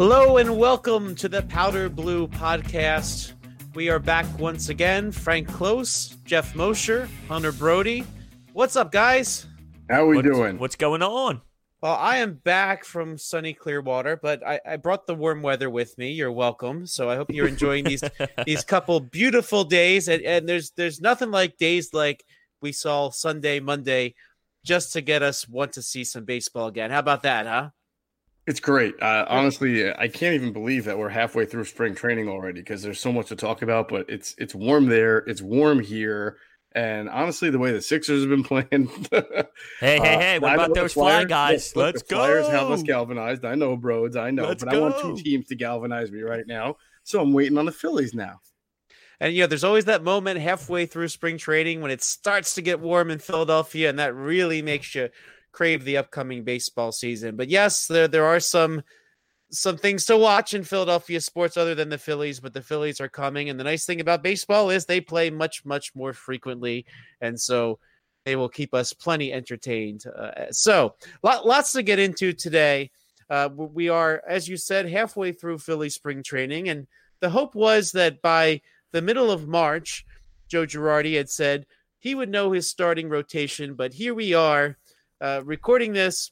Hello and welcome to the Powder Blue Podcast. We are back once again. Frank Close, Jeff Mosher, Hunter Brody. What's up, guys? How we What's- doing? What's going on? Well, I am back from sunny Clearwater, but I, I brought the warm weather with me. You're welcome. So I hope you're enjoying these these couple beautiful days. And, and there's there's nothing like days like we saw Sunday, Monday, just to get us want to see some baseball again. How about that, huh? It's great. Uh, honestly, I can't even believe that we're halfway through spring training already because there's so much to talk about. But it's it's warm there. It's warm here. And honestly, the way the Sixers have been playing, Hey, hey, uh, hey! What about those fly Flyers- guys? look, Let's the Flyers have us galvanized. I know, Broads. I know, Let's but I want two teams to galvanize me right now. So I'm waiting on the Phillies now. And you know, there's always that moment halfway through spring training when it starts to get warm in Philadelphia, and that really makes you crave the upcoming baseball season. But yes, there there are some some things to watch in Philadelphia sports other than the Phillies, but the Phillies are coming. And the nice thing about baseball is they play much, much more frequently. And so they will keep us plenty entertained. Uh, so lot, lots to get into today. Uh, we are, as you said, halfway through Philly spring training. And the hope was that by the middle of March, Joe Girardi had said he would know his starting rotation. But here we are uh, recording this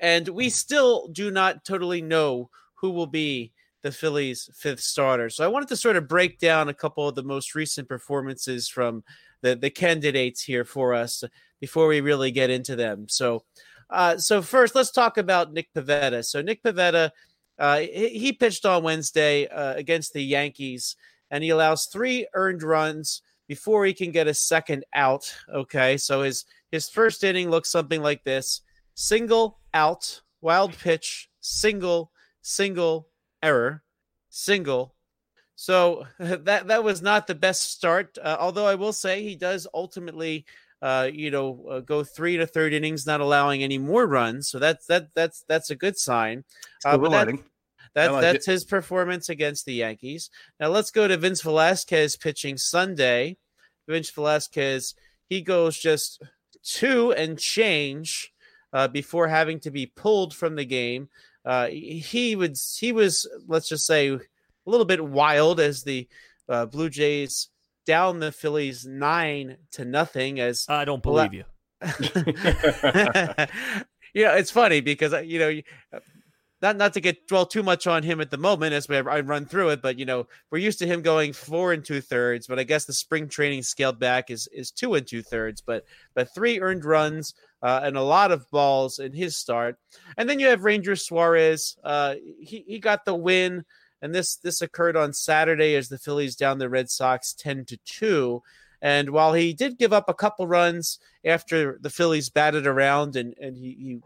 and we still do not totally know who will be the Phillies' fifth starter. So I wanted to sort of break down a couple of the most recent performances from the the candidates here for us before we really get into them. So, uh, so first, let's talk about Nick Pivetta. So Nick Pivetta, uh, he, he pitched on Wednesday uh, against the Yankees, and he allows three earned runs before he can get a second out. Okay, so his his first inning looks something like this single out, wild pitch, single, single, error, single. So that that was not the best start. Uh, although I will say he does ultimately, uh, you know, uh, go three to third innings, not allowing any more runs. So that's that that's that's a good sign. Uh, but that. That, like that's his performance against the Yankees. Now let's go to Vince Velasquez pitching Sunday. Vince Velasquez, he goes just two and change uh, before having to be pulled from the game. Uh, he would he was let's just say a little bit wild as the uh, Blue Jays down the Phillies nine to nothing as I don't believe you. yeah, it's funny because you know, you- not not to get dwell too much on him at the moment as we I run through it, but you know, we're used to him going four and two thirds, but I guess the spring training scaled back is is two and two thirds, but but three earned runs uh, and a lot of balls in his start, and then you have Ranger Suarez. Uh, he he got the win. And this this occurred on Saturday as the Phillies down the Red Sox ten to two. And while he did give up a couple runs after the Phillies batted around, and and he, he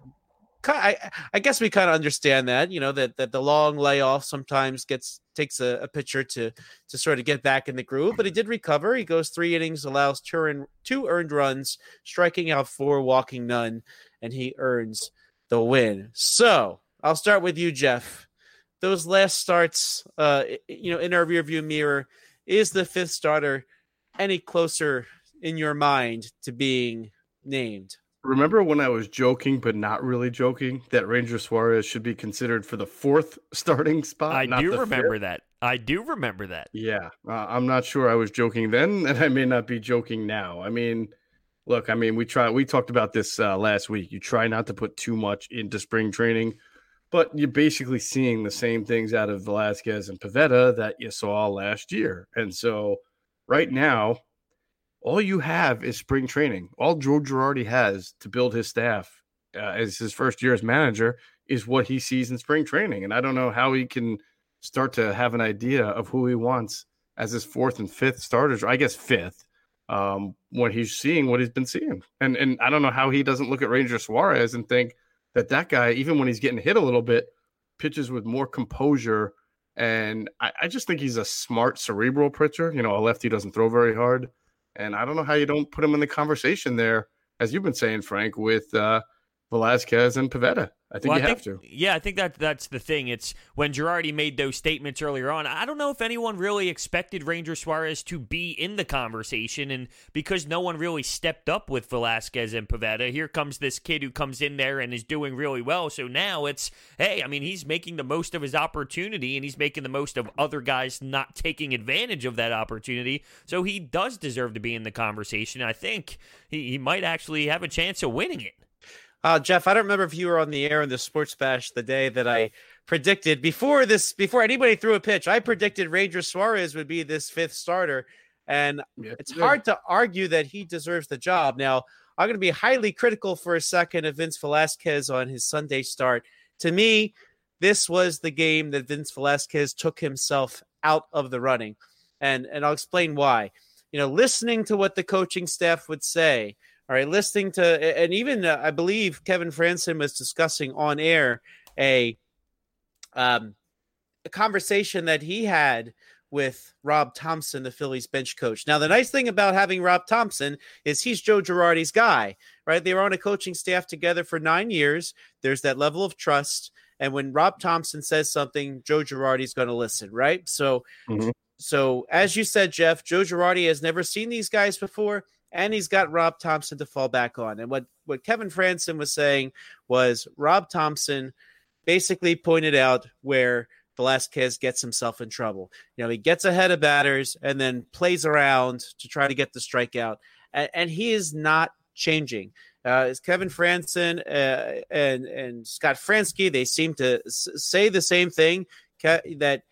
I, I guess we kind of understand that, you know, that that the long layoff sometimes gets takes a, a pitcher to to sort of get back in the groove. But he did recover. He goes three innings, allows two two earned runs, striking out four, walking none, and he earns the win. So I'll start with you, Jeff. Those last starts, uh, you know, in our rearview mirror, is the fifth starter any closer in your mind to being named? Remember when I was joking, but not really joking, that Ranger Suarez should be considered for the fourth starting spot? I do remember fifth? that. I do remember that. Yeah, uh, I'm not sure I was joking then, and I may not be joking now. I mean, look, I mean, we try. We talked about this uh, last week. You try not to put too much into spring training, but you're basically seeing the same things out of Velasquez and Pivetta that you saw last year. And so, right now, all you have is spring training. All Joe Girardi has to build his staff uh, as his first year as manager is what he sees in spring training. And I don't know how he can start to have an idea of who he wants as his fourth and fifth starters, I guess fifth, um, when he's seeing what he's been seeing. And and I don't know how he doesn't look at Ranger Suarez and think that that guy, even when he's getting hit a little bit, pitches with more composure. And I, I just think he's a smart cerebral pitcher. You know, a lefty doesn't throw very hard. And I don't know how you don't put him in the conversation there, as you've been saying, Frank, with uh, Velasquez and Pivetta. I think Well, you I have think, to. Yeah, I think that that's the thing. It's when Girardi made those statements earlier on. I don't know if anyone really expected Ranger Suarez to be in the conversation, and because no one really stepped up with Velasquez and Pivetta, here comes this kid who comes in there and is doing really well. So now it's hey, I mean, he's making the most of his opportunity, and he's making the most of other guys not taking advantage of that opportunity. So he does deserve to be in the conversation. I think he, he might actually have a chance of winning it. Uh, Jeff, I don't remember if you were on the air in the Sports Bash the day that I predicted before this, before anybody threw a pitch. I predicted Ranger Suarez would be this fifth starter, and Yeah. it's hard to argue that he deserves the job. Now, I'm going to be highly critical for a second of Vince Velasquez on his Sunday start. To me, this was the game that Vince Velasquez took himself out of the running, and and I'll explain why. You know, listening to what the coaching staff would say, all right, listening to, and even uh, I believe Kevin Frandsen was discussing on air a um, a conversation that he had with Rob Thomson, the Phillies bench coach. Now, the nice thing about having Rob Thomson is he's Joe Girardi's guy, right? They were on a coaching staff together for nine years. There's that level of trust. And when Rob Thomson says something, Joe Girardi's going to listen, right? So, Mhm. so as you said, Jeff, Joe Girardi has never seen these guys before, and he's got Rob Thomson to fall back on. And what what Kevin Frandsen was saying was Rob Thomson basically pointed out where Velasquez gets himself in trouble. You know, he gets ahead of batters and then plays around to try to get the strikeout, and, and he is not changing. Uh, as Kevin Frandsen uh, and and Scott Franzke, they seem to s- say the same thing Ke- that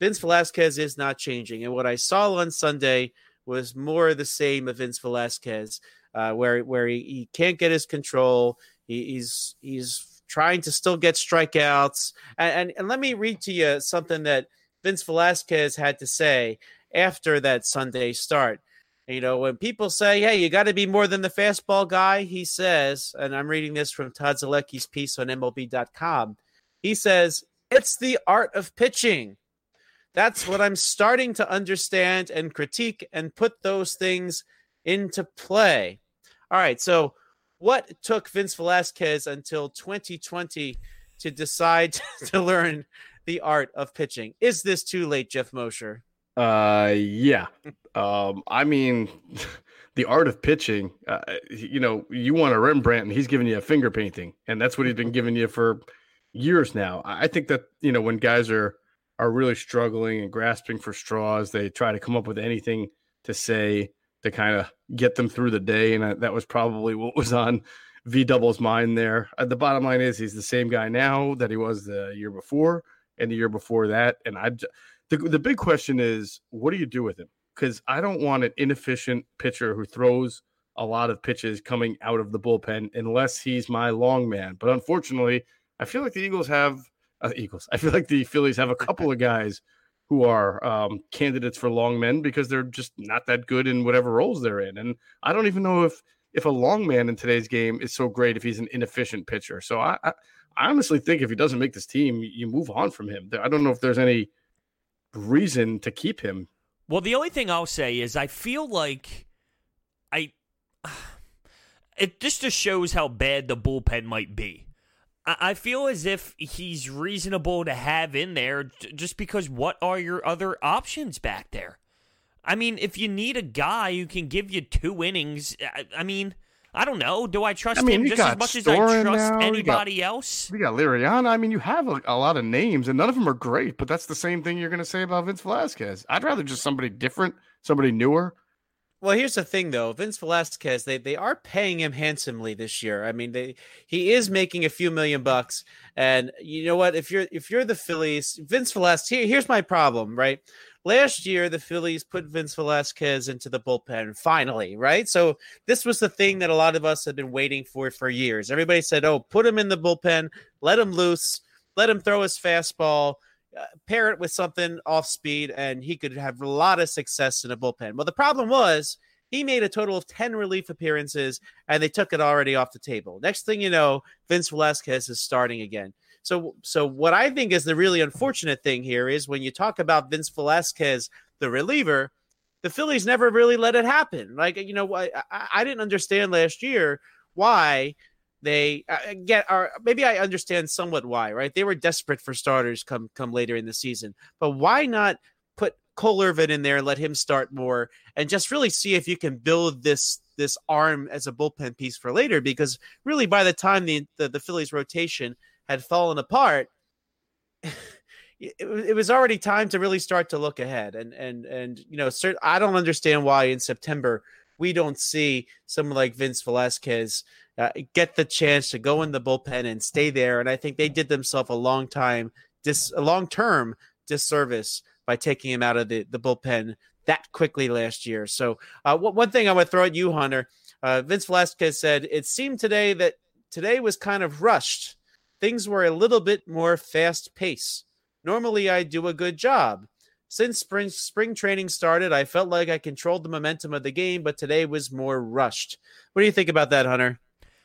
Vince Velasquez is not changing. And what I saw on Sunday was more the same of Vince Velasquez, uh, where where he, he can't get his control. He, he's he's trying to still get strikeouts. And, and and let me read to you something that Vince Velasquez had to say after that Sunday start. You know, when people say, "Hey, you got to be more than the fastball guy," he says, and I'm reading this from Todd Zolecki's piece on MLB.com. He says, "It's the art of pitching." That's what I'm starting to understand and critique and put those things into play. All right. So, what took Vince Velasquez until 2020 to decide to learn the art of pitching? Is this too late, Jeff Mosher? Uh, yeah. Um, I mean, the art of pitching. Uh, you know, you want a Rembrandt, and he's giving you a finger painting, and that's what he's been giving you for years now. I I think that you know when guys are are really struggling and grasping for straws, they try to come up with anything to say to kind of get them through the day, and that was probably what was on V Double's mind there. Uh, the bottom line is he's the same guy now that he was the year before and the year before that, and I, the, the big question is what do you do with him because i don't want an inefficient pitcher who throws a lot of pitches coming out of the bullpen unless he's my long man but unfortunately i feel like the eagles have uh, eagles i feel like the phillies have a couple of guys who are um, candidates for long men because they're just not that good in whatever roles they're in and i don't even know if if a long man in today's game is so great if he's an inefficient pitcher so i, I I honestly think if he doesn't make this team, you move on from him. I don't know if there's any reason to keep him. Well, the only thing I'll say is I feel like I it just just shows how bad the bullpen might be. I feel as if he's reasonable to have in there just because what are your other options back there? I mean, if you need a guy who can give you two innings, I, I mean, I don't know. Do I trust I mean, him just as much as I trust now, you got- anybody else? We got Liriano. I mean, you have a, a lot of names, and none of them are great. But that's the same thing you're going to say about Vince Velasquez. I'd rather just somebody different, somebody newer. Well, here's the thing, though. Vince Velasquez, they they are paying him handsomely this year. I mean, they he is making a few million bucks, and you know what? If you're if you're the Phillies, Vince Velasquez. Here, here's my problem, right? Last year, the Phillies put Vince Velasquez into the bullpen finally, right? So this was the thing that a lot of us had been waiting for for years. Everybody said, "Oh, put him in the bullpen, let him loose, let him throw his fastball." Uh, pair it with something off speed, and he could have a lot of success in a bullpen. Well, the problem was he made a total of 10 relief appearances, and they took it already off the table. Next thing you know, Vince Velasquez is starting again. So, so what I think is the really unfortunate thing here is when you talk about Vince Velasquez, the reliever, the Phillies never really let it happen. Like, you know, I, I, I didn't understand last year why they uh, get are maybe I understand somewhat why, right? They were desperate for starters come come later in the season, but why not put Cole Irvin in there and let him start more and just really see if you can build this this arm as a bullpen piece for later? Because really, by the time the the, the Phillies rotation had fallen apart. It, it was already time to really start to look ahead, and and and you know, I don't understand why in September we don't see someone like Vince Velasquez uh, get the chance to go in the bullpen and stay there. And I think they did themselves a long time, dis- a long term disservice by taking him out of the, the bullpen that quickly last year. So, uh, w- one thing I would throw at you, Hunter, uh, Vince Velasquez said it seemed today that today was kind of rushed. Things were a little bit more fast pace. Normally, I do a good job. Since spring spring training started, I felt like I controlled the momentum of the game, but today was more rushed. What do you think about that, Hunter?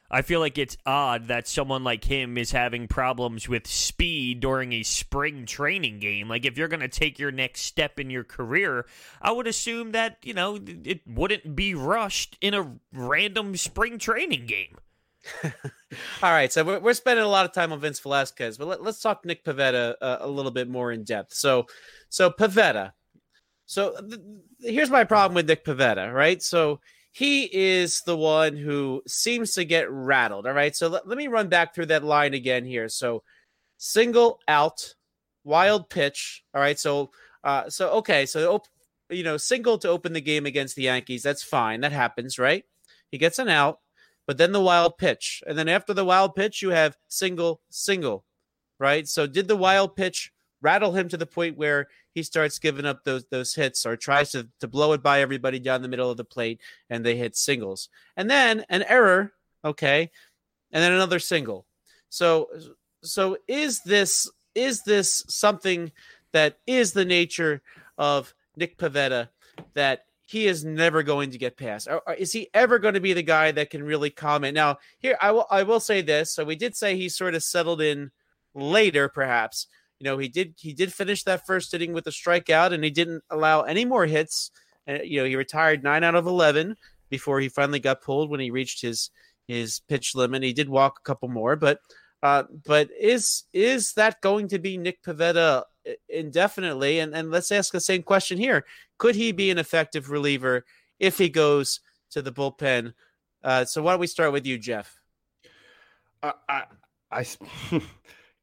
I feel like it's odd that someone like him is having problems with speed during a spring training game. Like, if you're going to take your next step in your career, I would assume that, you know, it wouldn't be rushed in a random spring training game. All right, so we're, we're, spending a lot of time on Vince Velasquez, but let, us talk Nick Pivetta uh, a little bit more in depth. So, so Pivetta. So th- here's my problem with Nick Pivetta, right? So he is the one who seems to get rattled. All right. So let, let me run back through that line again here. So single out, wild pitch. All right. So, uh, so, okay. So, you know, single to open the game against the Yankees. That's fine. That happens, right? He gets an out, but then the wild pitch. And then after the wild pitch, you have single, single, right? So, did the wild pitch rattle him to the point where he starts giving up those those hits or tries to, to blow it by everybody down the middle of the plate and they hit singles. And then an error, okay, and then another single. So so is this is this something that is the nature of Nick Pivetta that he is never going to get past? Or, or is he ever going to be the guy that can really comment? Now, here I will I will say this. So we did say he sort of settled in later, perhaps you know, he did he did finish that first inning with a strikeout, and he didn't allow any more hits. And you know, he retired nine out of eleven before he finally got pulled when he reached his his pitch limit. He did walk a couple more, but uh, but is is that going to be Nick Pivetta indefinitely? And and let's ask the same question here: Could he be an effective reliever if he goes to the bullpen? Uh, so why don't we start with you, Jeff? Uh, I I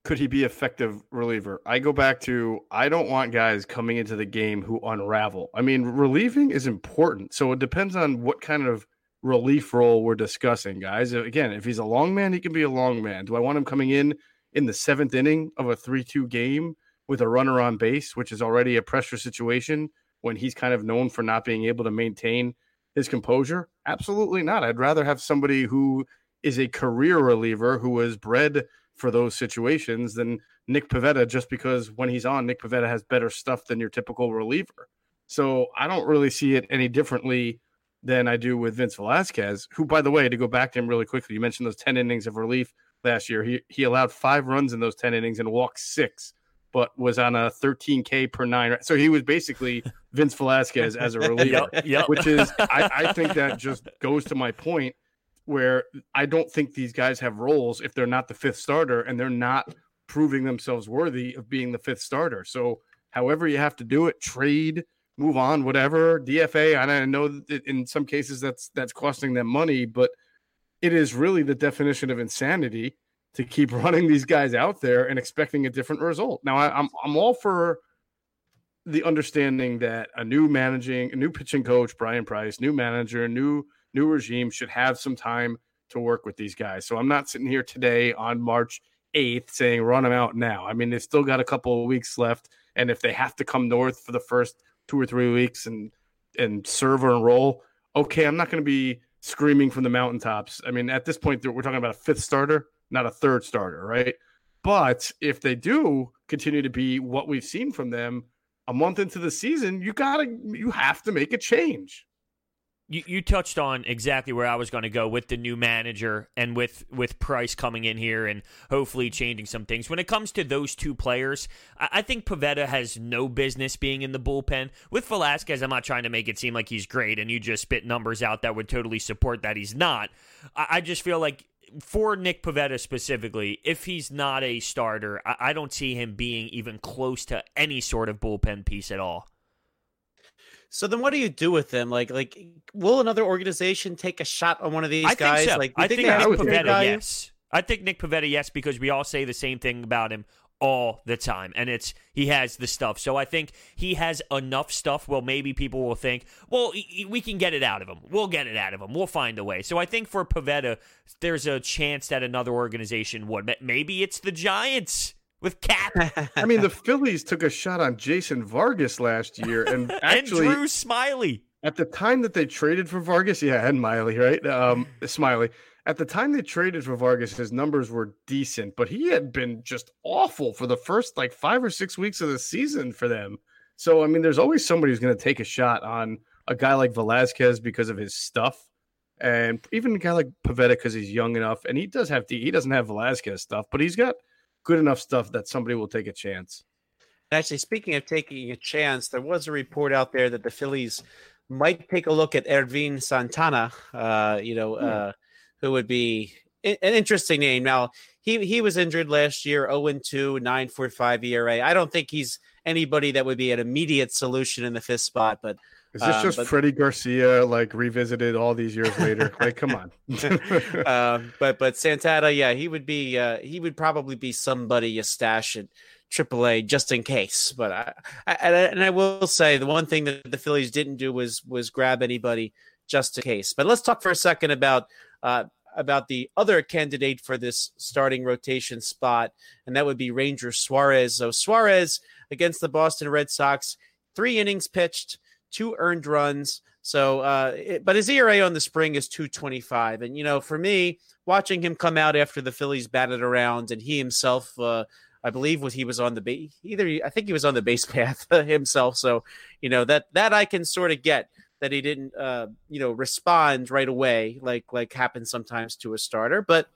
could he be effective reliever? I go back to I don't want guys coming into the game who unravel. I mean, relieving is important. So it depends on what kind of relief role we're discussing, guys. Uh, again, if he's a long man, he can be a long man. Do I want him coming in in the seventh inning of a 3 2 game with a runner on base, which is already a pressure situation when he's kind of known for not being able to maintain his composure? Absolutely not. I'd rather have somebody who is a career reliever who was bred for those situations than Nick Pivetta, just because when he's on, Nick Pivetta has better stuff than your typical reliever. So I don't really see it any differently than I do with Vince Velasquez, who, by the way, to go back to him really quickly, you mentioned those 10 innings of relief last year. He, he allowed five runs in those 10 innings and walked six, but was on a 13K per nine. So he was basically Vince Velasquez as a reliever, yep, yep. which is, I, I think that just goes to my point where I don't think these guys have roles if they're not the fifth starter and they're not proving themselves worthy of being the fifth starter. So, however you have to do it, trade, move on, whatever, DFA. I know that in some cases that's that's costing them money, but it is really the definition of insanity to keep running these guys out there and expecting a different result. Now, I, I'm I'm all for the understanding that a new managing, a new pitching coach, Bryan Price, new manager, new new regime should have some time to work with these guys. So I'm not sitting here today on March 8th saying run them out now. I mean, they've still got a couple of weeks left. And if they have to come north for the first two or three weeks and and serve or enroll, okay, I'm not going to be screaming from the mountaintops. I mean, at this point, we're talking about a fifth starter, not a third starter, right? But if they do continue to be what we've seen from them a month into the season, you gotta you have to make a change you, you touched on exactly where I was going to go with the new manager and with with Price coming in here and hopefully changing some things. When it comes to those two players, I, I think Pivetta has no business being in the bullpen. With Velasquez, I'm not trying to make it seem like he's great and you just spit numbers out that would totally support that he's not. I, I just feel like for Nick Pivetta specifically, if he's not a starter, I, I don't see him being even close to any sort of bullpen piece at all. So then, what do you do with them? Like, like, will another organization take a shot on one of these I guys? think so. Like, I think think Nick have trade Pivetta, value? yes. I think Nick Pivetta, yes, because we all say the same thing about him all the time, and it's he has the stuff. So I think he has enough stuff. Well, maybe people will think, well, we can get it out of him. We'll get it out of him. We'll find a way. So I think for Pivetta, there's a chance that another organization would. Ma- Maybe it's the Giants with Cap I mean, the Phillies took a shot on Jason Vargas last year, and actually, and Drew Smyly. at the time that they traded for Vargas, yeah, and Miley, right? Um, Smyly. At the time they traded for Vargas, his numbers were decent, but he had been just awful for the first like five or six weeks of the season for them. So, I mean, there's always somebody who's going to take a shot on a guy like Velasquez because of his stuff, and even a guy like Pivetta because he's young enough, and he does have he doesn't have Velasquez stuff, but he's got good enough stuff that somebody will take a chance. Actually, speaking of taking a chance, there was a report out there that the Phillies might take a look at Ervin Santana. Uh, you know, Hmm. uh, who would be an interesting name. Now, he he was injured last year, 0 2, 9.45 ERA. I don't think he's anybody that would be an immediate solution in the fifth spot, but Is this Um, just but- Freddy Garcia like revisited all these years later? like, come on. um, but but Santana, yeah, he would be uh, he would probably be somebody you stash at AAA just in case. But I, I and I- and I will say the one thing that the Phillies didn't do was was grab anybody just in case. But let's talk for a second about uh, about the other candidate for this starting rotation spot, and that would be Ranger Suarez. So Suarez against the Boston Red Sox, three innings pitched, two earned runs. So, uh, it, but his ERA on the spring is 225. And, you know, for me, watching him come out after the Phillies batted around and he himself, uh, I believe was he was on the base either. I think he was on the base path himself. So, you know, that, that I can sort of get that he didn't, uh, you know, respond right away, like, like happens sometimes to a starter, but,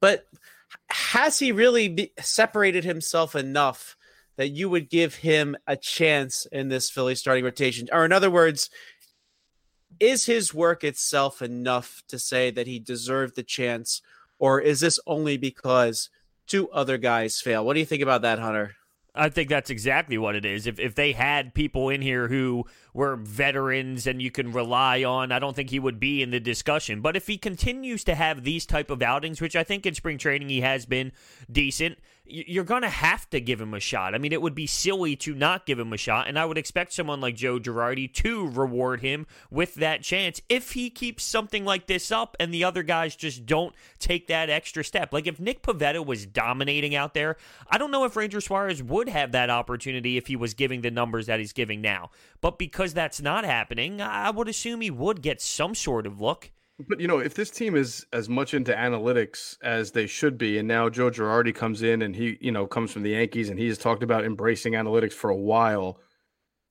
but has he really be, separated himself enough that you would give him a chance in this Philly starting rotation? Or in other words, is his work itself enough to say that he deserved the chance, or is this only because two other guys fail? What do you think about that, Hunter? I think that's exactly what it is. If if they had people in here who were veterans and you can rely on, I don't think he would be in the discussion. But if he continues to have these type of outings, which I think in spring training he has been decent, you're going to have to give him a shot. I mean, it would be silly to not give him a shot, and I would expect someone like Joe Girardi to reward him with that chance if he keeps something like this up and the other guys just don't take that extra step. Like if Nick Pivetta was dominating out there, I don't know if Ranger Suarez would have that opportunity if he was giving the numbers that he's giving now. But because that's not happening, I would assume he would get some sort of look. But you know, if this team is as much into analytics as they should be, and now Joe Girardi comes in and he, you know, comes from the Yankees and he has talked about embracing analytics for a while,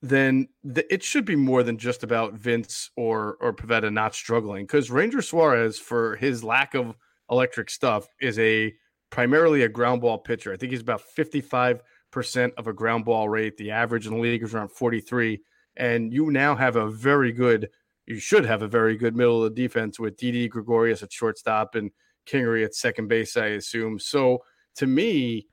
then th- it should be more than just about Vince or or Pivetta not struggling. Because Ranger Suarez, for his lack of electric stuff, is a primarily a ground ball pitcher. I think he's about fifty five percent of a ground ball rate. The average in the league is around forty three, and you now have a very good you should have a very good middle of the defense with Didi Gregorius at shortstop and Kingery at second base, I assume. So to me,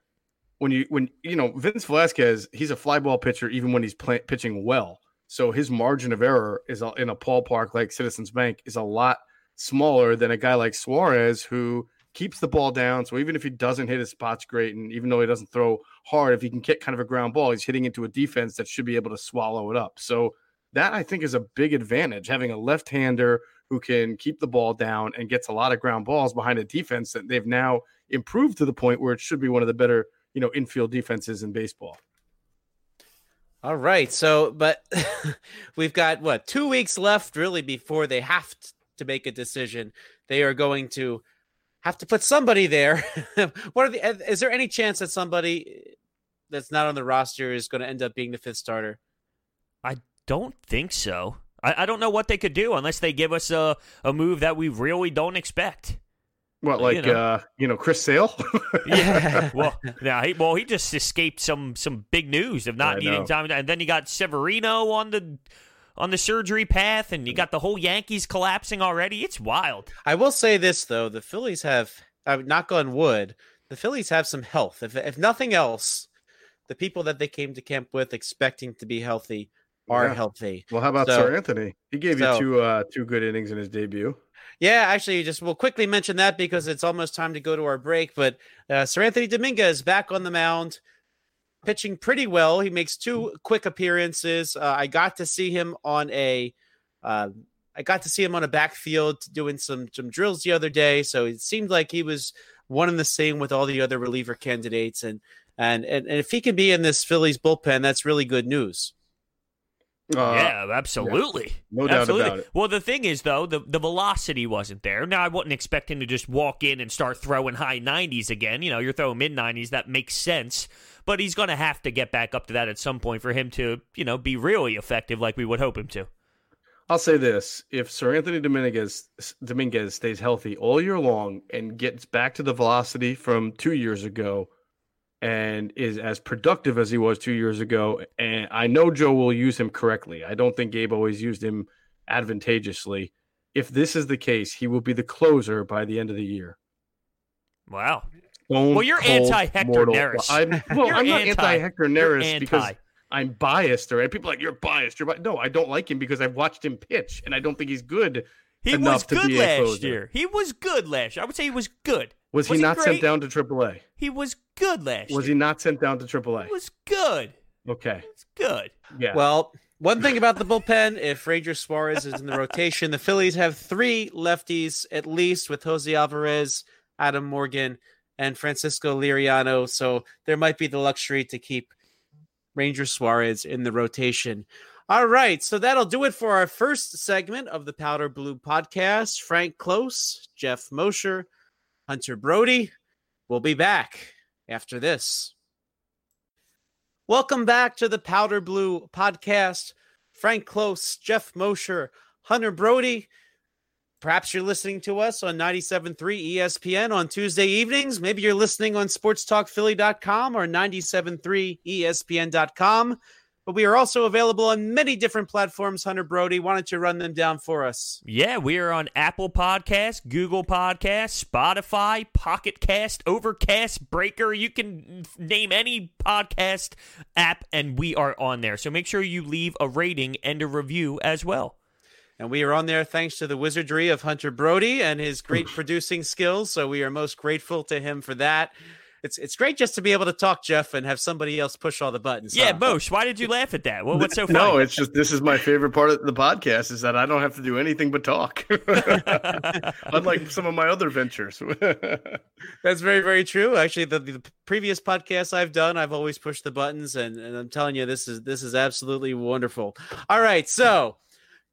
when you when you know Vince Velasquez, he's a fly ball pitcher even when he's play, pitching well. So his margin of error is a, in a ballpark like Citizens Bank is a lot smaller than a guy like Suarez who keeps the ball down. So even if he doesn't hit his spots great, and even though he doesn't throw hard, if he can get kind of a ground ball, he's hitting into a defense that should be able to swallow it up. So that I think is a big advantage having a left-hander who can keep the ball down and gets a lot of ground balls behind a defense that they've now improved to the point where it should be one of the better, you know, infield defenses in baseball. All right. So, but we've got what two weeks left really before they have to make a decision. They are going to have to put somebody there. what are the? Is there any chance that somebody that's not on the roster is going to end up being the fifth starter? Don't think so. I, I don't know what they could do unless they give us a, a move that we really don't expect. What, You like know. uh, you know, Chris Sale? Yeah. well, yeah. He, well, he just escaped some some big news of not I needing know. time, and then you got Severino on the on the surgery path, and you got the whole Yankees collapsing already. It's wild. I will say this though: the Phillies have, uh, knock on wood, the Phillies have some health. If if nothing else, the people that they came to camp with expecting to be healthy are Yeah. healthy. Well, how about So- Seranthony? He gave so- you two uh, two good innings in his debut. Yeah, actually, just we'll quickly mention that because it's almost time to go to our break. But uh, Seranthony Dominguez is back on the mound, pitching pretty well. He makes two quick appearances. Uh, I got to see him on a, uh, I got to see him on a backfield doing some some drills the other day. So it seemed like he was one and the same with all the other reliever candidates. And and and, and if he can be in this Phillies bullpen, that's really good news. Uh, yeah, absolutely. no doubt absolutely. about it. Well, the thing is, though, the, the velocity wasn't there. Now, I wouldn't expect him to just walk in and start throwing high 90s again. You know, you're throwing mid 90s. That makes sense. But he's going to have to get back up to that at some point for him to, you know, be really effective like we would hope him to. I'll say this: if Seranthony Dominguez Dominguez stays healthy all year long and gets back to the velocity from two years ago, and is as productive as he was two years ago, and I know Joe will use him correctly. I don't think Gabe always used him advantageously. If this is the case, he will be the closer by the end of the year. Wow. Stone Well, you're anti-Hector Neris. I'm, well, I'm not anti- anti Hector Neris because I'm biased, or people are like you're biased. You're bi-. no, I don't like him because I've watched him pitch, and I don't think he's good. He enough was to good last year. He was good last year. I would say he was good. Was, Was he he not great? sent down to AAA? He was good last year. Was he not sent down to AAA? He was good. Okay, He was good. yeah. Well, one thing about the bullpen, if Ranger Suarez is in the rotation, the Phillies have three lefties at least with Jose Alvarez, Adam Morgan, and Francisco Liriano. So there might be the luxury to keep Ranger Suarez in the rotation. All right, so that'll do it for our first segment of the Powder Blue podcast. Frank Close, Jeff Mosher, Hunter Brody. We'll be back after this. Welcome back to the Powder Blue podcast. Frank Close, Jeff Mosher, Hunter Brody. Perhaps you're listening to us on 97.3 ESPN on Tuesday evenings. Maybe you're listening on sportstalkphilly.com or 97.3 ESPN.com. But we are also available on many different platforms, Hunter Brody. Why don't you run them down for us? Yeah, we are on Apple Podcasts, Google Podcasts, Spotify, Pocket Cast, Overcast, Breaker. You can name any podcast app, and we are on there. So make sure you leave a rating and a review as well. And we are on there thanks to the wizardry of Hunter Brody and his great producing skills. So we are most grateful to him for that. It's it's great just to be able to talk, Jeff, and have somebody else push all the buttons. Yeah, huh? Mosh, why did you laugh at that? Well, what's so funny? no, it's just this is my favorite part of the podcast is that I don't have to do anything but talk, unlike some of my other ventures. That's very, very true. Actually, the, the previous podcasts I've done, I've always pushed the buttons, and, and I'm telling you, this is this is absolutely wonderful. All right, so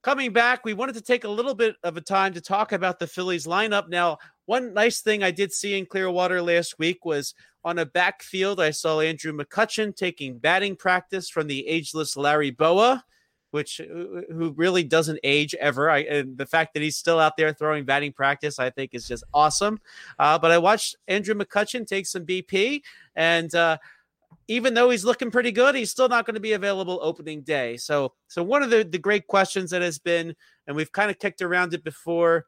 coming back, we wanted to take a little bit of a time to talk about the Phillies lineup. Now, one nice thing I did see in Clearwater last week was on a backfield, I saw Andrew McCutchen taking batting practice from the ageless Larry Bowa. Which who really doesn't age ever. I and the fact that he's still out there throwing batting practice, I think, is just awesome. Uh, but I watched Andrew McCutchen take some BP, and uh, even though he's looking pretty good, he's still not going to be available opening day. So, so one of the the great questions that has been, and we've kind of kicked around it before,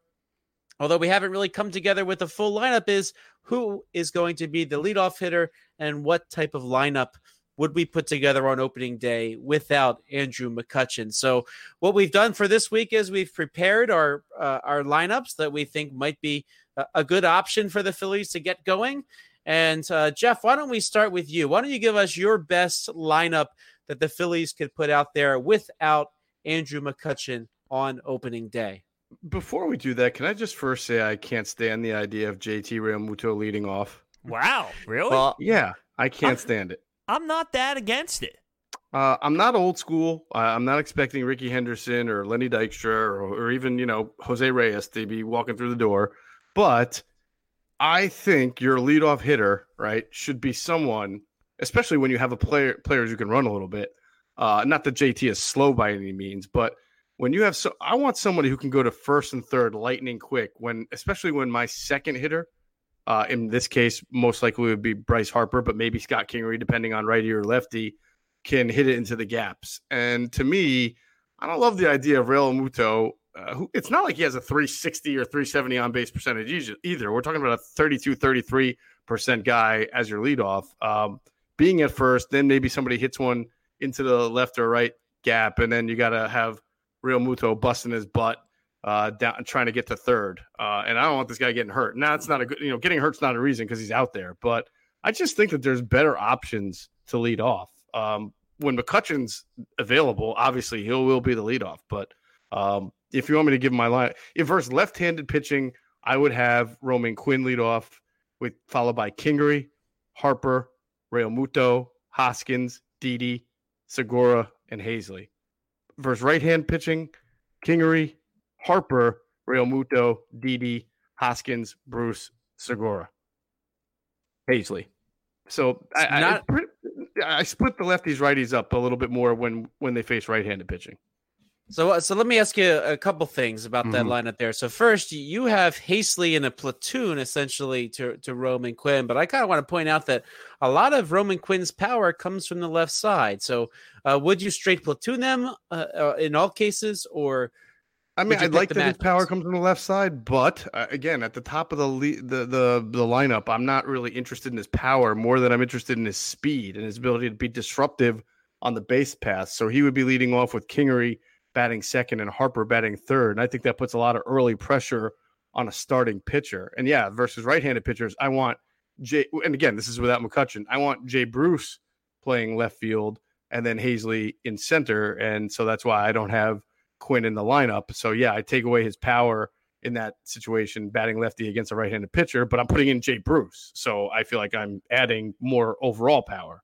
although we haven't really come together with a full lineup, is who is going to be the leadoff hitter and what type of lineup would we put together on opening day without Andrew McCutchen? So, what we've done for this week is we've prepared our uh, our lineups that we think might be a, good option for the Phillies to get going. And uh, Jeff, why don't we start with you? Why don't you give us your best lineup that the Phillies could put out there without Andrew McCutchen on opening day? Before we do that, can I just first say I can't stand the idea of JT Realmuto leading off? Wow, really? Well, Yeah, I can't stand it. I'm not that against it. Uh, I'm not old school. Uh, I'm not expecting Rickey Henderson or Lenny Dykstra or, or even you know Jose Reyes to be walking through the door, but I think your leadoff hitter, right, should be someone, especially when you have a player players who can run a little bit. Uh, not that JT is slow by any means, but when you have so, I want somebody who can go to first and third lightning quick. When especially when my second hitter, uh, in this case, most likely would be Bryce Harper, but maybe Scott Kingery, depending on righty or lefty, can hit it into the gaps. And to me, I don't love the idea of Realmuto. Uh, who, it's not like he has a 360 or 370 on base percentage either. We're talking about a 32, 33 percent guy as your leadoff. Um, being at first, then maybe somebody hits one into the left or right gap, and then you got to have Realmuto busting his butt uh, down, trying to get to third. Uh, and I don't want this guy getting hurt. Now, it's not a good, you know, getting hurt's not a reason because he's out there, but I just think that there's better options to lead off. Um, when McCutchen's available, obviously he will be the leadoff. But um, if you want me to give my line, if versus left-handed pitching, I would have Roman Quinn lead off, with followed by Kingery, Harper, Realmuto, Hoskins, Didi, Segura, and Haseley. Versus right-hand pitching, Kingery, Harper, Realmuto, Didi, Hoskins, Bruce, Segura, Haseley. So I, not, I, I, split the lefties righties up a little bit more when when they face right-handed pitching. So uh, so let me ask you a couple things about that mm-hmm. lineup there. So first, you have Haseley in a platoon essentially to to Roman Quinn, but I kind of want to point out that a lot of Roman Quinn's power comes from the left side. So uh, would you straight platoon them uh, uh in all cases, or I mean, I'd like that his power comes from the left side, but uh, again, at the top of the, le- the the the lineup, I'm not really interested in his power more than I'm interested in his speed and his ability to be disruptive on the base path. So he would be leading off with Kingery batting second and Harper batting third, and I think that puts a lot of early pressure on a starting pitcher. And yeah, versus right-handed pitchers, I want Jay. And again, this is without McCutchen. I want Jay Bruce playing left field and then Haseley in center, and so that's why I don't have Quinn in the lineup. So yeah, I take away his power in that situation, batting lefty against a right-handed pitcher, but I'm putting in Jay Bruce. So I feel like I'm adding more overall power.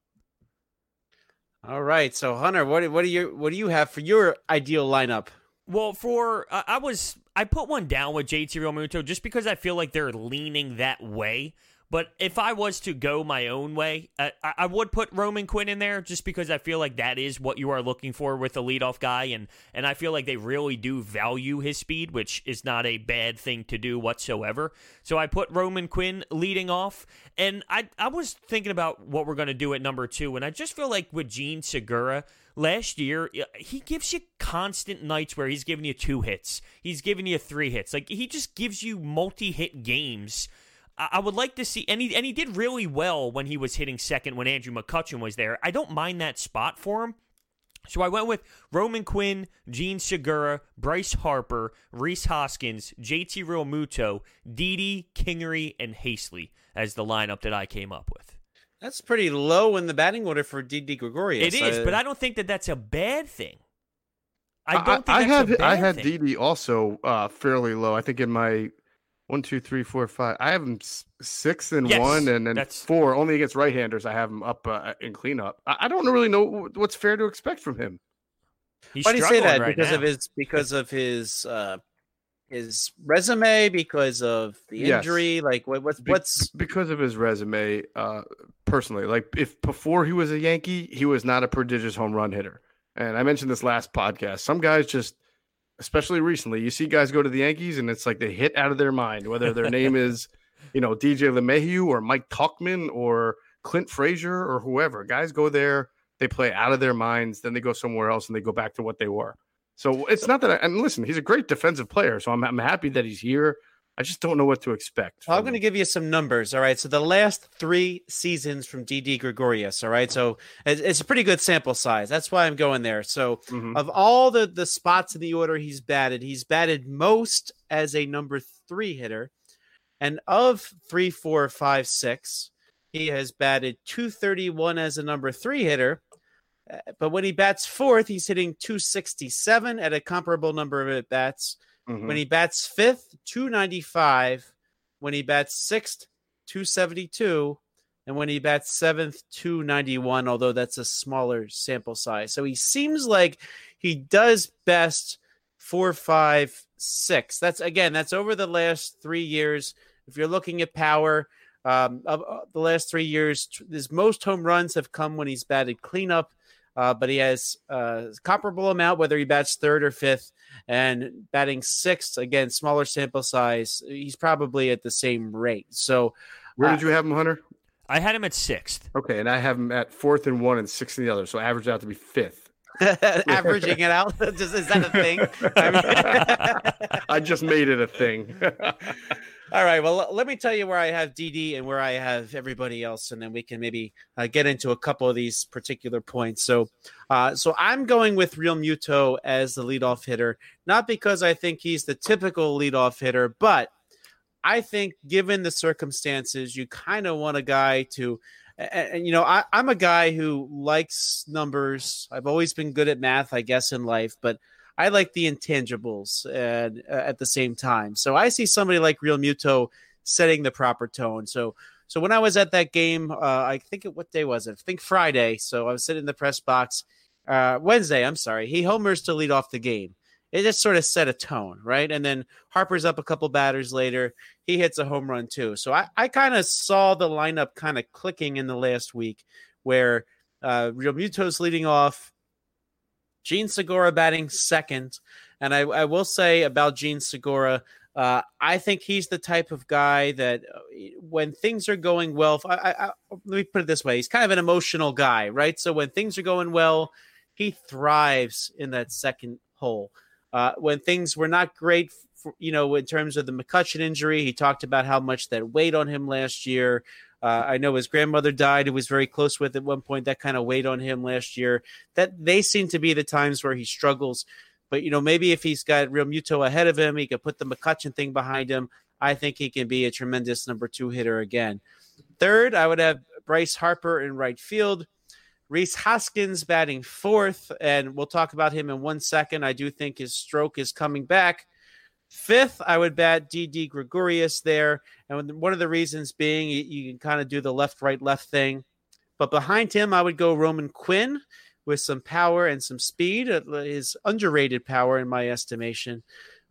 All right. So Hunter, what what do you what do you have for your ideal lineup? Well, for uh, I was I put one down with JT Realmuto just because I feel like they're leaning that way. But if I was to go my own way, I, I, would put Roman Quinn in there just because I feel like that is what you are looking for with a leadoff guy, and and I feel like they really do value his speed, which is not a bad thing to do whatsoever. So I put Roman Quinn leading off, and I I was thinking about what we're gonna do at number two, and I just feel like with Jean Segura last year, he gives you constant nights where he's giving you two hits. He's giving you three hits. Like he just gives you multi-hit games I would like to see, and he and he did really well when he was hitting second when Andrew McCutchen was there. I don't mind that spot for him. So I went with Roman Quinn, Jean Segura, Bryce Harper, Rhys Hoskins, JT Realmuto, Didi, Kingery, and Haseley as the lineup that I came up with. That's pretty low in the batting order for Didi Gregorius. It is, but I don't think that that's a bad thing. I don't think I, I have I had Didi also uh, fairly low. I think in my one, two, three, four, five. I have them six and yes, one, and then that's... four. Only against right-handers, I have him up uh, in cleanup. I, I, don't really know what's fair to expect from him. He's Why do you say that? Right because now. of his because of his uh, his resume, because of the injury. Yes. Like what, what's what's because of his resume. Uh, personally, like if before he was a Yankee, he was not a prodigious home run hitter. And I mentioned this last podcast. Some guys just especially recently, you see guys go to the Yankees and it's like they hit out of their mind, whether their name is, you know, DJ LeMahieu or Mike Tauchman or Clint Frazier or whoever. Guys go there, they play out of their minds, then they go somewhere else and they go back to what they were. So it's not that, I, and listen, he's a great defensive player. So I'm, I'm happy that he's here. I just don't know what to expect. I'm going to give you some numbers. All right. So the last three seasons from Didi Gregorius. All right. So it's a pretty good sample size. That's why I'm going there. So mm-hmm. of all the the spots in the order he's batted, he's batted most as a number three hitter, and of three, four, five, six, he has batted 231 as a number three hitter. Uh, but when he bats fourth, he's hitting 267 at a comparable number of at bats Mm-hmm. When he bats fifth, 295. When he bats sixth, 272. And when he bats seventh, 291, although that's a smaller sample size. So he seems like he does best four, five, six. That's again, that's over the last three years. If you're looking at power, um, of uh, the last three years, his most home runs have come when he's batted cleanup uh, but he has a comparable amount whether he bats third or fifth, and batting sixth again, smaller sample size. He's probably at the same rate. So, where did uh, you have him, Hunter? I had him at sixth. Okay, and I have him at fourth and one and sixth in the other, so average out to be fifth. averaging it out. Just, is that a thing? I, mean... I just made it a thing. All right. Well, let me tell you where I have Didi and where I have everybody else, and then we can maybe uh, get into a couple of these particular points. So, uh, so I'm going with Realmuto as the leadoff hitter, not because I think he's the typical leadoff hitter, but I think given the circumstances, you kind of want a guy to. And, and you know, I, I'm a guy who likes numbers. I've always been good at math, I guess, in life, but I like the intangibles and uh, at the same time. So I see somebody like Realmuto setting the proper tone. So so when I was at that game, uh, I think it, what day was it? I think Friday. So I was sitting in the press box. Uh, Wednesday, I'm sorry. He homers to lead off the game. It just sort of set a tone, right? And then Harper's up a couple batters later. He hits a home run too. So I, I kind of saw the lineup kind of clicking in the last week where uh, Realmuto's leading off. Jean Segura batting second. And I, I will say about Jean Segura, uh, I think he's the type of guy that uh, when things are going well, I, I, I, let me put it this way: he's kind of an emotional guy, right? So when things are going well, he thrives in that second hole. Uh, when things were not great, for, you know, in terms of the McCutchen injury, he talked about how much that weighed on him last year. Uh, I know his grandmother died, who was very close with at one point. That kind of weighed on him last year. That they seem to be the times where he struggles. But you know, maybe if he's got Realmuto ahead of him, he could put the McCutchen thing behind him. I think he can be a tremendous number two hitter again. Third, I would have Bryce Harper in right field. Rhys Hoskins batting fourth, and we'll talk about him in one second. I do think his stroke is coming back. Fifth, I would bat Didi Gregorius there. And one of the reasons being you, you can kind of do the left, right, left thing. But behind him, I would go Roman Quinn with some power and some speed. His underrated power, in my estimation.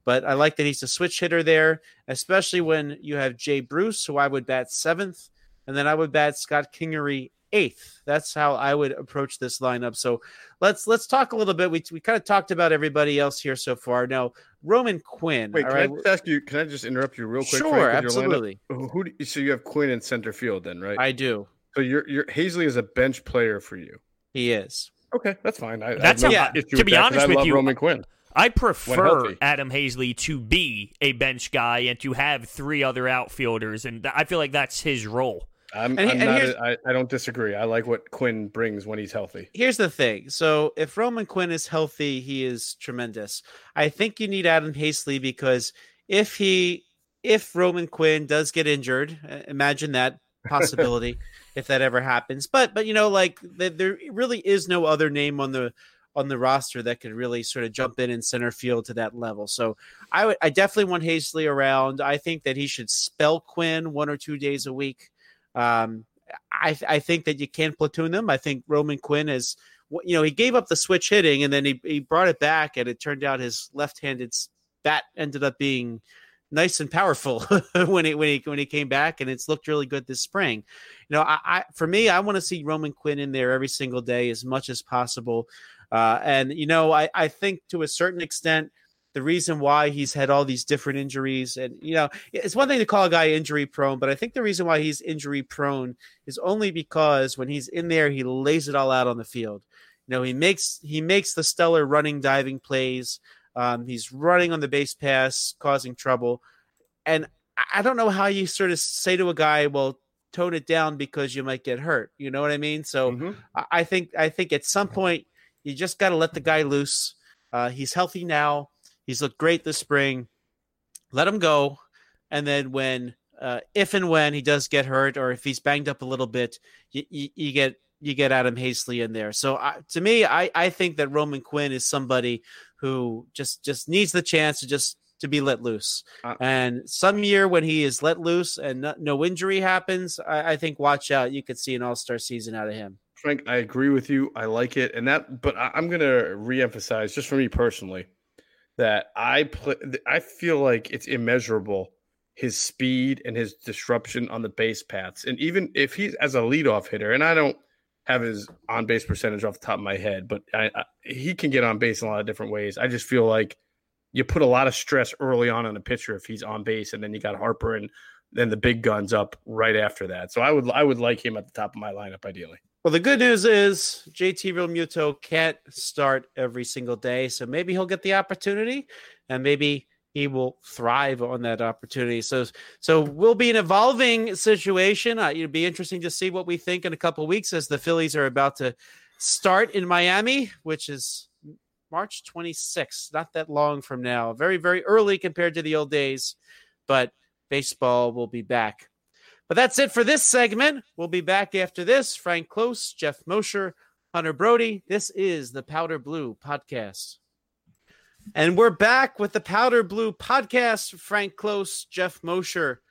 But I like that he's a switch hitter there, especially when you have Jay Bruce, who I would bat seventh. And then I would bat Scott Kingery eighth. That's how I would approach this lineup. So let's let's talk a little bit. We we kind of talked about everybody else here so far. Now Roman Quinn. Wait, can right? I just ask you? Can I just interrupt you real quick? Sure, Frank, absolutely. Who, who do, so you have Quinn in center field then, right? I do. So you're you're Haseley is a bench player for you. He is. Okay, that's fine. I, that's I yeah. To be honest with you, Roman Quinn. I prefer Adam Haseley to be a bench guy and to have three other outfielders, and I feel like that's his role. I'm, and, I'm and not. A, I, I don't disagree. I like what Quinn brings when he's healthy. Here's the thing. So if Roman Quinn is healthy, he is tremendous. I think you need Adam Haseley because if he, if Roman Quinn does get injured, imagine that possibility if that ever happens. But but you know, like there really is no other name on the on the roster that could really sort of jump in in center field to that level. So I would I definitely want Haseley around. I think that he should spell Quinn one or two days a week. Um, I, I think that you can platoon them. I think Roman Quinn is, you know, he gave up the switch hitting and then he, he brought it back, and it turned out his left-handed bat ended up being nice and powerful when he when he when he came back, and it's looked really good this spring. You know, I, I for me, I want to see Roman Quinn in there every single day as much as possible. Uh, and you know, I I think to a certain extent the reason why he's had all these different injuries. And, you know, it's one thing to call a guy injury prone, but I think the reason why he's injury prone is only because when he's in there, he lays it all out on the field. You know, he makes he makes the stellar running diving plays. Um, he's running on the base pass, causing trouble. And I don't know how you sort of say to a guy, well, tone it down because you might get hurt. You know what I mean? So mm-hmm. I think I think at some point you just got to let the guy loose. Uh, he's healthy now. He's looked great this spring. Let him go, and then when, uh, if and when he does get hurt, or if he's banged up a little bit, you, you, you get you get Adam Haseley in there. So uh, to me, I I think that Roman Quinn is somebody who just just needs the chance to just to be let loose. Uh, and some year when he is let loose and no, no injury happens, I, I, think watch out. You could see an All Star season out of him. Frank, I agree with you. I like it, and that. But I, I'm going to reemphasize, just for me personally, that I play. I feel like it's immeasurable his speed and his disruption on the base paths. And even if he's as a leadoff hitter, and I don't have his on base percentage off the top of my head, but I, I, he can get on base in a lot of different ways. I just feel like you put a lot of stress early on on a pitcher if he's on base, and then you got Harper and then the big guns up right after that. So I would I would like him at the top of my lineup ideally. Well, the good news is JT Realmuto can't start every single day, so maybe he'll get the opportunity, and maybe he will thrive on that opportunity. So, so we'll be an evolving situation. Uh, it'll be interesting to see what we think in a couple weeks as the Phillies are about to start in Miami, which is March 26th, not that long from now. Very, very early compared to the old days, but baseball will be back. But that's it for this segment. We'll be back after this. Frank Close, Jeff Mosher, Hunter Brody. This is the Powder Blue Podcast. And we're back with the Powder Blue Podcast. Frank Close, Jeff Mosher,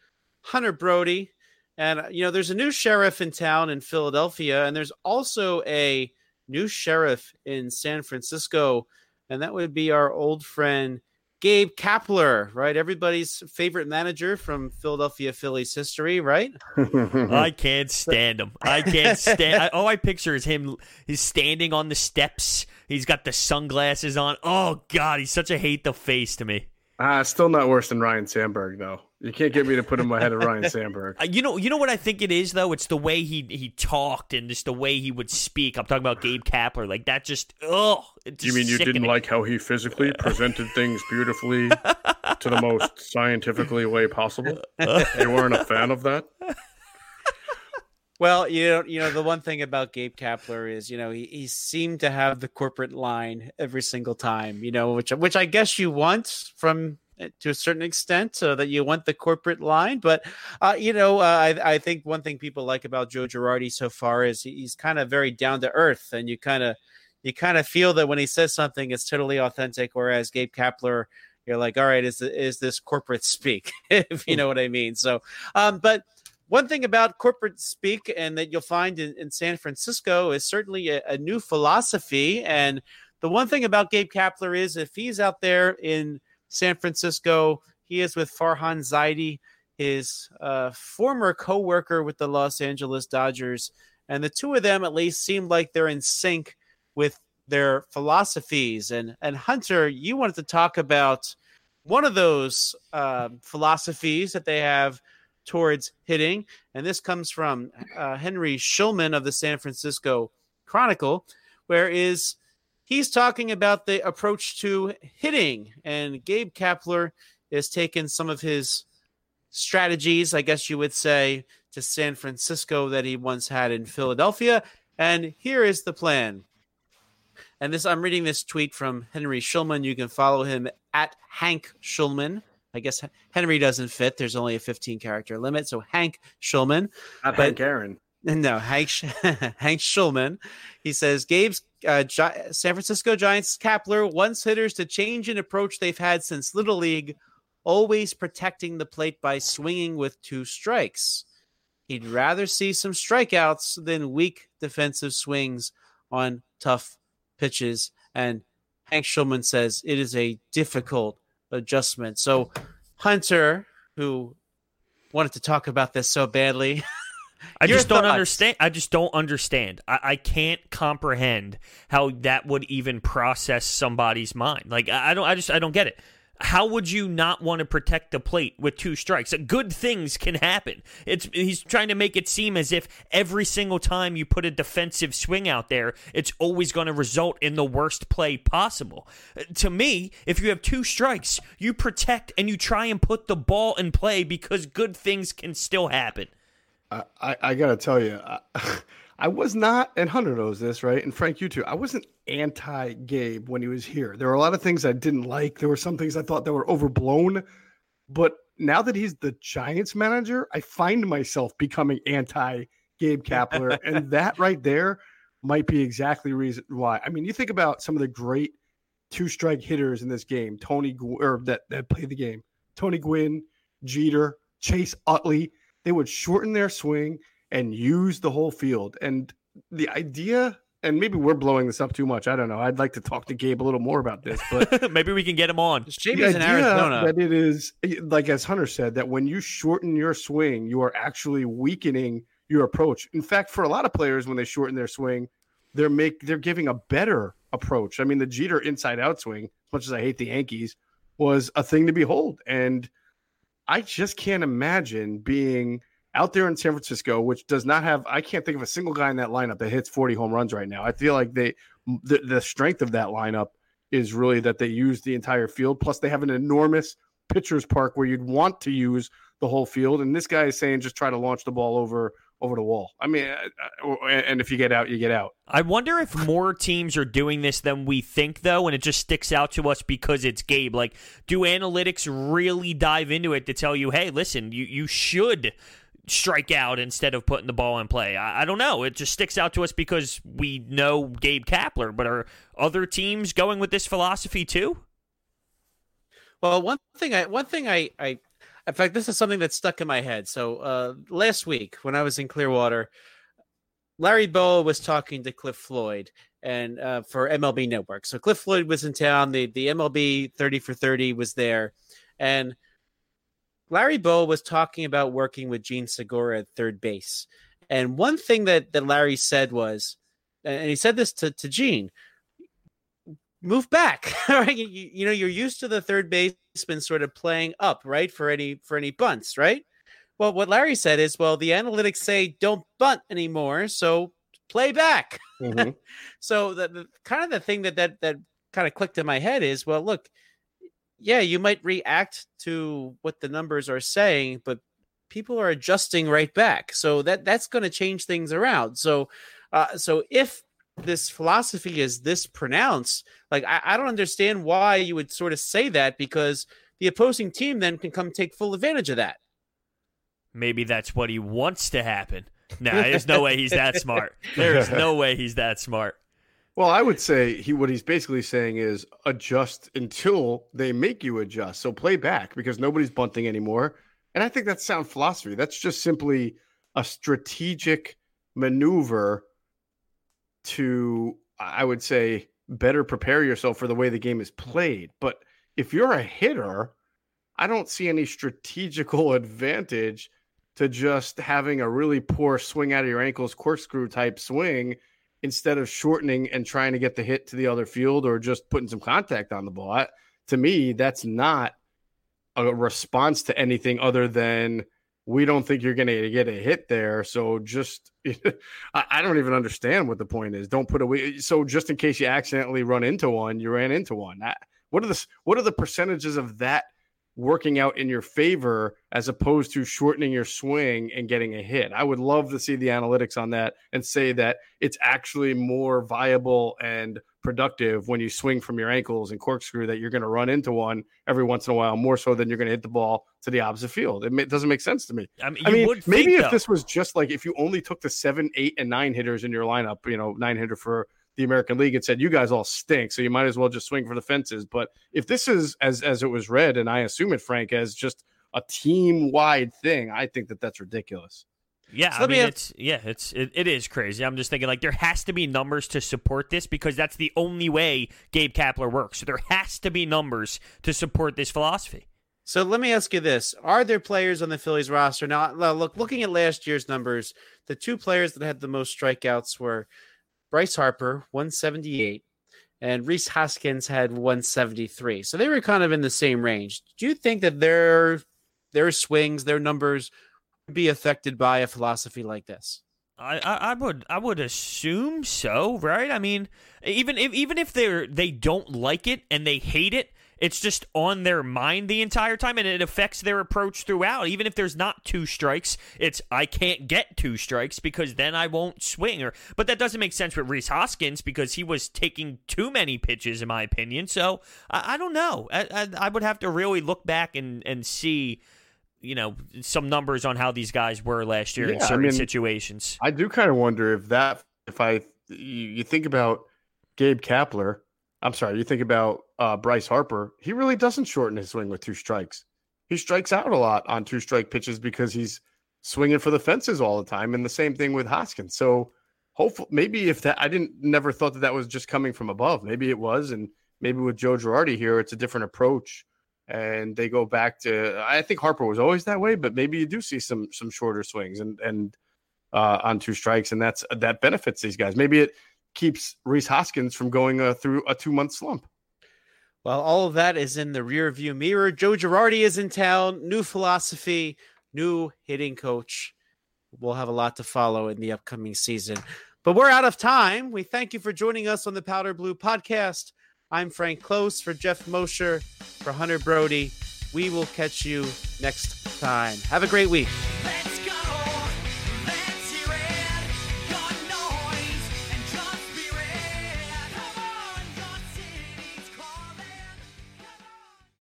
Hunter Brody. And, you know, there's a new sheriff in town in Philadelphia, and there's also a new sheriff in San Francisco. And that would be our old friend Gabe Kapler, right? Everybody's favorite manager from Philadelphia Phillies history, right? I can't stand him. I can't stand. I, all I picture is him. He's standing on the steps. He's got the sunglasses on. Oh God, he's such a hate the face to me. Ah, uh, still not worse than Ryne Sandberg though. You can't get me to put him ahead of Ryne Sandberg. Uh, you know, you know what I think it is though. It's the way he he talked and just the way he would speak. I'm talking about Gabe Kapler. Like that, just oh. you mean you didn't like how he physically presented things beautifully to the most scientifically way possible? you weren't a fan of that. Well, you know, you know, the one thing about Gabe Kapler is, you know, he, he seemed to have the corporate line every single time, you know, which which I guess you want from to a certain extent, so that you want the corporate line. But uh, you know, uh, I I think one thing people like about Joe Girardi so far is he's kind of very down to earth, and you kind of you kind of feel that when he says something, it's totally authentic. Whereas Gabe Kapler, you're like, all right, is is this corporate speak? if you know what I mean. So, um, but one thing about corporate speak and that you'll find in, in San Francisco is certainly a, a, new philosophy. And the one thing about Gabe Kapler is if he's out there in San Francisco, he is with Farhan Zaidi, his uh, former co-worker with the Los Angeles Dodgers. And the two of them at least seem like they're in sync with their philosophies. And and Hunter, you wanted to talk about one of those uh, philosophies that they have – towards hitting. And this comes from uh, Henry Schulman of the San Francisco Chronicle, where is he's talking about the approach to hitting. And Gabe Kapler is taking some of his strategies, I guess you would say, to San Francisco that he once had in Philadelphia. And here is the plan. And this, I'm reading this tweet from Henry Schulman. You can follow him at Hank Schulman I guess Henry doesn't fit. There's only a 15 character limit. So Hank Schulman. Not but, Hank Aaron. No, Hank Hank Schulman. He says Gabe's uh, Gi- San Francisco Giants Kapler wants hitters to change an approach they've had since Little League, always protecting the plate by swinging with two strikes. He'd rather see some strikeouts than weak defensive swings on tough pitches. And Hank Schulman says it is a difficult adjustment. So Hunter, who wanted to talk about this so badly. I just don't understand. I just don't understand. I, I, can't comprehend how that would even process somebody's mind. Like I don't. I just. I don't get it how would you not want to protect the plate with two strikes? Good things can happen. It's he's trying to make it seem as if every single time you put a defensive swing out there, it's always going to result in the worst play possible. To me, if you have two strikes, you protect and you try and put the ball in play because good things can still happen. I, I, I got to tell you, I, I was not, and Hunter knows this, right? And Frank, you too. I wasn't anti Gabe when he was here. There were a lot of things I didn't like. There were some things I thought that were overblown. But now that he's the Giants manager, I find myself becoming anti Gabe Kapler. and that right there might be exactly reason why. I mean, you think about some of the great two strike hitters in this game, Tony or that, that played the game, Tony Gwynn, Jeter, Chase Utley. They would shorten their swing and use the whole field. And the idea, and maybe we're blowing this up too much. I don't know. I'd like to talk to Gabe a little more about this, but maybe we can get him on. Jamie's in Arizona. That it is like as Hunter said, that when you shorten your swing, you are actually weakening your approach. In fact, for a lot of players, when they shorten their swing, they're make they're giving a better approach. I mean, the Jeter inside out swing, as much as I hate the Yankees, was a thing to behold. And I just can't imagine being out there in San Francisco, which does not have, I can't think of a single guy in that lineup that hits 40 home runs right now. I feel like they, the, the strength of that lineup is really that they use the entire field. Plus, they have an enormous pitcher's park where you'd want to use the whole field. And this guy is saying just try to launch the ball over over the wall. I mean, and if you get out, you get out. I wonder if more teams are doing this than we think, though, and it just sticks out to us because it's Gabe. Like, do analytics really dive into it to tell you, hey, listen, you, you should strike out instead of putting the ball in play? I, I don't know. It just sticks out to us because we know Gabe Kapler, but are other teams going with this philosophy too? Well, one thing I one thing I, I in fact, this is something that stuck in my head. So uh, last week when I was in Clearwater, Larry Bowa was talking to Cliff Floyd and uh, for MLB Network. So Cliff Floyd was in town. The the MLB thirty for thirty was there, and Larry Bowa was talking about working with Jean Segura at third base. And one thing that that Larry said was, and he said this to to Jean, move back. right? You, you, know, you're used to the third baseman sort of playing up, right, for any for any bunts, right? Well, what Larry said is, well, the analytics say don't bunt anymore, so play back. Mm-hmm. so the, the kind of the thing that that that kind of clicked in my head is, well, look, yeah, you might react to what the numbers are saying, but people are adjusting right back. So that that's going to change things around. So uh, so if this philosophy is this pronounced, like I, I don't understand why you would sort of say that because the opposing team then can come take full advantage of that. Maybe that's what he wants to happen. No, nah, there's no way he's that smart. There's no way he's that smart. Well, I would say he what he's basically saying is adjust until they make you adjust. So play back because nobody's bunting anymore. And I think that's sound philosophy. That's just simply a strategic maneuver to, I would say, better prepare yourself for the way the game is played. But if you're a hitter, I don't see any strategical advantage to just having a really poor swing out of your ankles, corkscrew type swing instead of shortening and trying to get the hit to the other field or just putting some contact on the ball. to me, that's not a response to anything other than we don't think you're going to get a hit there. So just, I don't even understand what the point is. Don't put away. So just in case you accidentally run into one, you ran into one. What are the what are the percentages of that working out in your favor as opposed to shortening your swing and getting a hit. I would love to see the analytics on that and say that it's actually more viable and productive when you swing from your ankles and corkscrew that you're going to run into one every once in a while more so than you're going to hit the ball to the opposite field. It, doesn't make sense to me. I mean, I mean maybe think, if this was just like if you only took the seven, eight, and nine hitters in your lineup, you know, nine hitter for the American League and said, "You guys all stink, so you might as well just swing for the fences." But if this is as as it was read, and I assume it, Frank, as just a team wide thing, I think that that's ridiculous. Yeah, so I mean, have... it's yeah, it's it, it is crazy. I'm just thinking like there has to be numbers to support this because that's the only way Gabe Kapler works. So there has to be numbers to support this philosophy. So let me ask you this: Are there players on the Phillies roster now? Look, looking at last year's numbers, the two players that had the most strikeouts were Bryce Harper, 178, and Rhys Hoskins had 173. So they were kind of in the same range. Do you think that their their swings, their numbers would be affected by a philosophy like this? I, I, would I would assume so, right? I mean, even if even if they're they don't like it and they hate it, it's just on their mind the entire time and it affects their approach throughout. Even if there's not two strikes, it's I can't get two strikes because then I won't swing. Or but that doesn't make sense with Rhys Hoskins because he was taking too many pitches, in my opinion. So I, I don't know. I, I, I would have to really look back and and see you know some numbers on how these guys were last year yeah, in certain I mean, situations. I do kind of wonder if that if I you think about Gabe Kapler I'm sorry, you think about uh, Bryce Harper, he really doesn't shorten his swing with two strikes. He strikes out a lot on two strike pitches because he's swinging for the fences all the time. And the same thing with Hoskins. So hopefully, maybe if that, I didn't never thought that that was just coming from above. Maybe it was. And maybe with Joe Girardi here, it's a different approach. And they go back to, I think Harper was always that way, but maybe you do see some, some shorter swings and, and, uh, on two strikes, and that's that benefits these guys. Maybe it keeps Rhys Hoskins from going uh, through a two month slump. Well, all of that is in the rear view mirror. Joe Girardi is in town. New philosophy, new hitting coach. we'll have a lot to follow in the upcoming season. But we're out of time. We thank you for joining us on the Powder Blue podcast. I'm Frank Close for Jeff Mosher, for Hunter Brody. We will catch you next time. Have a great week.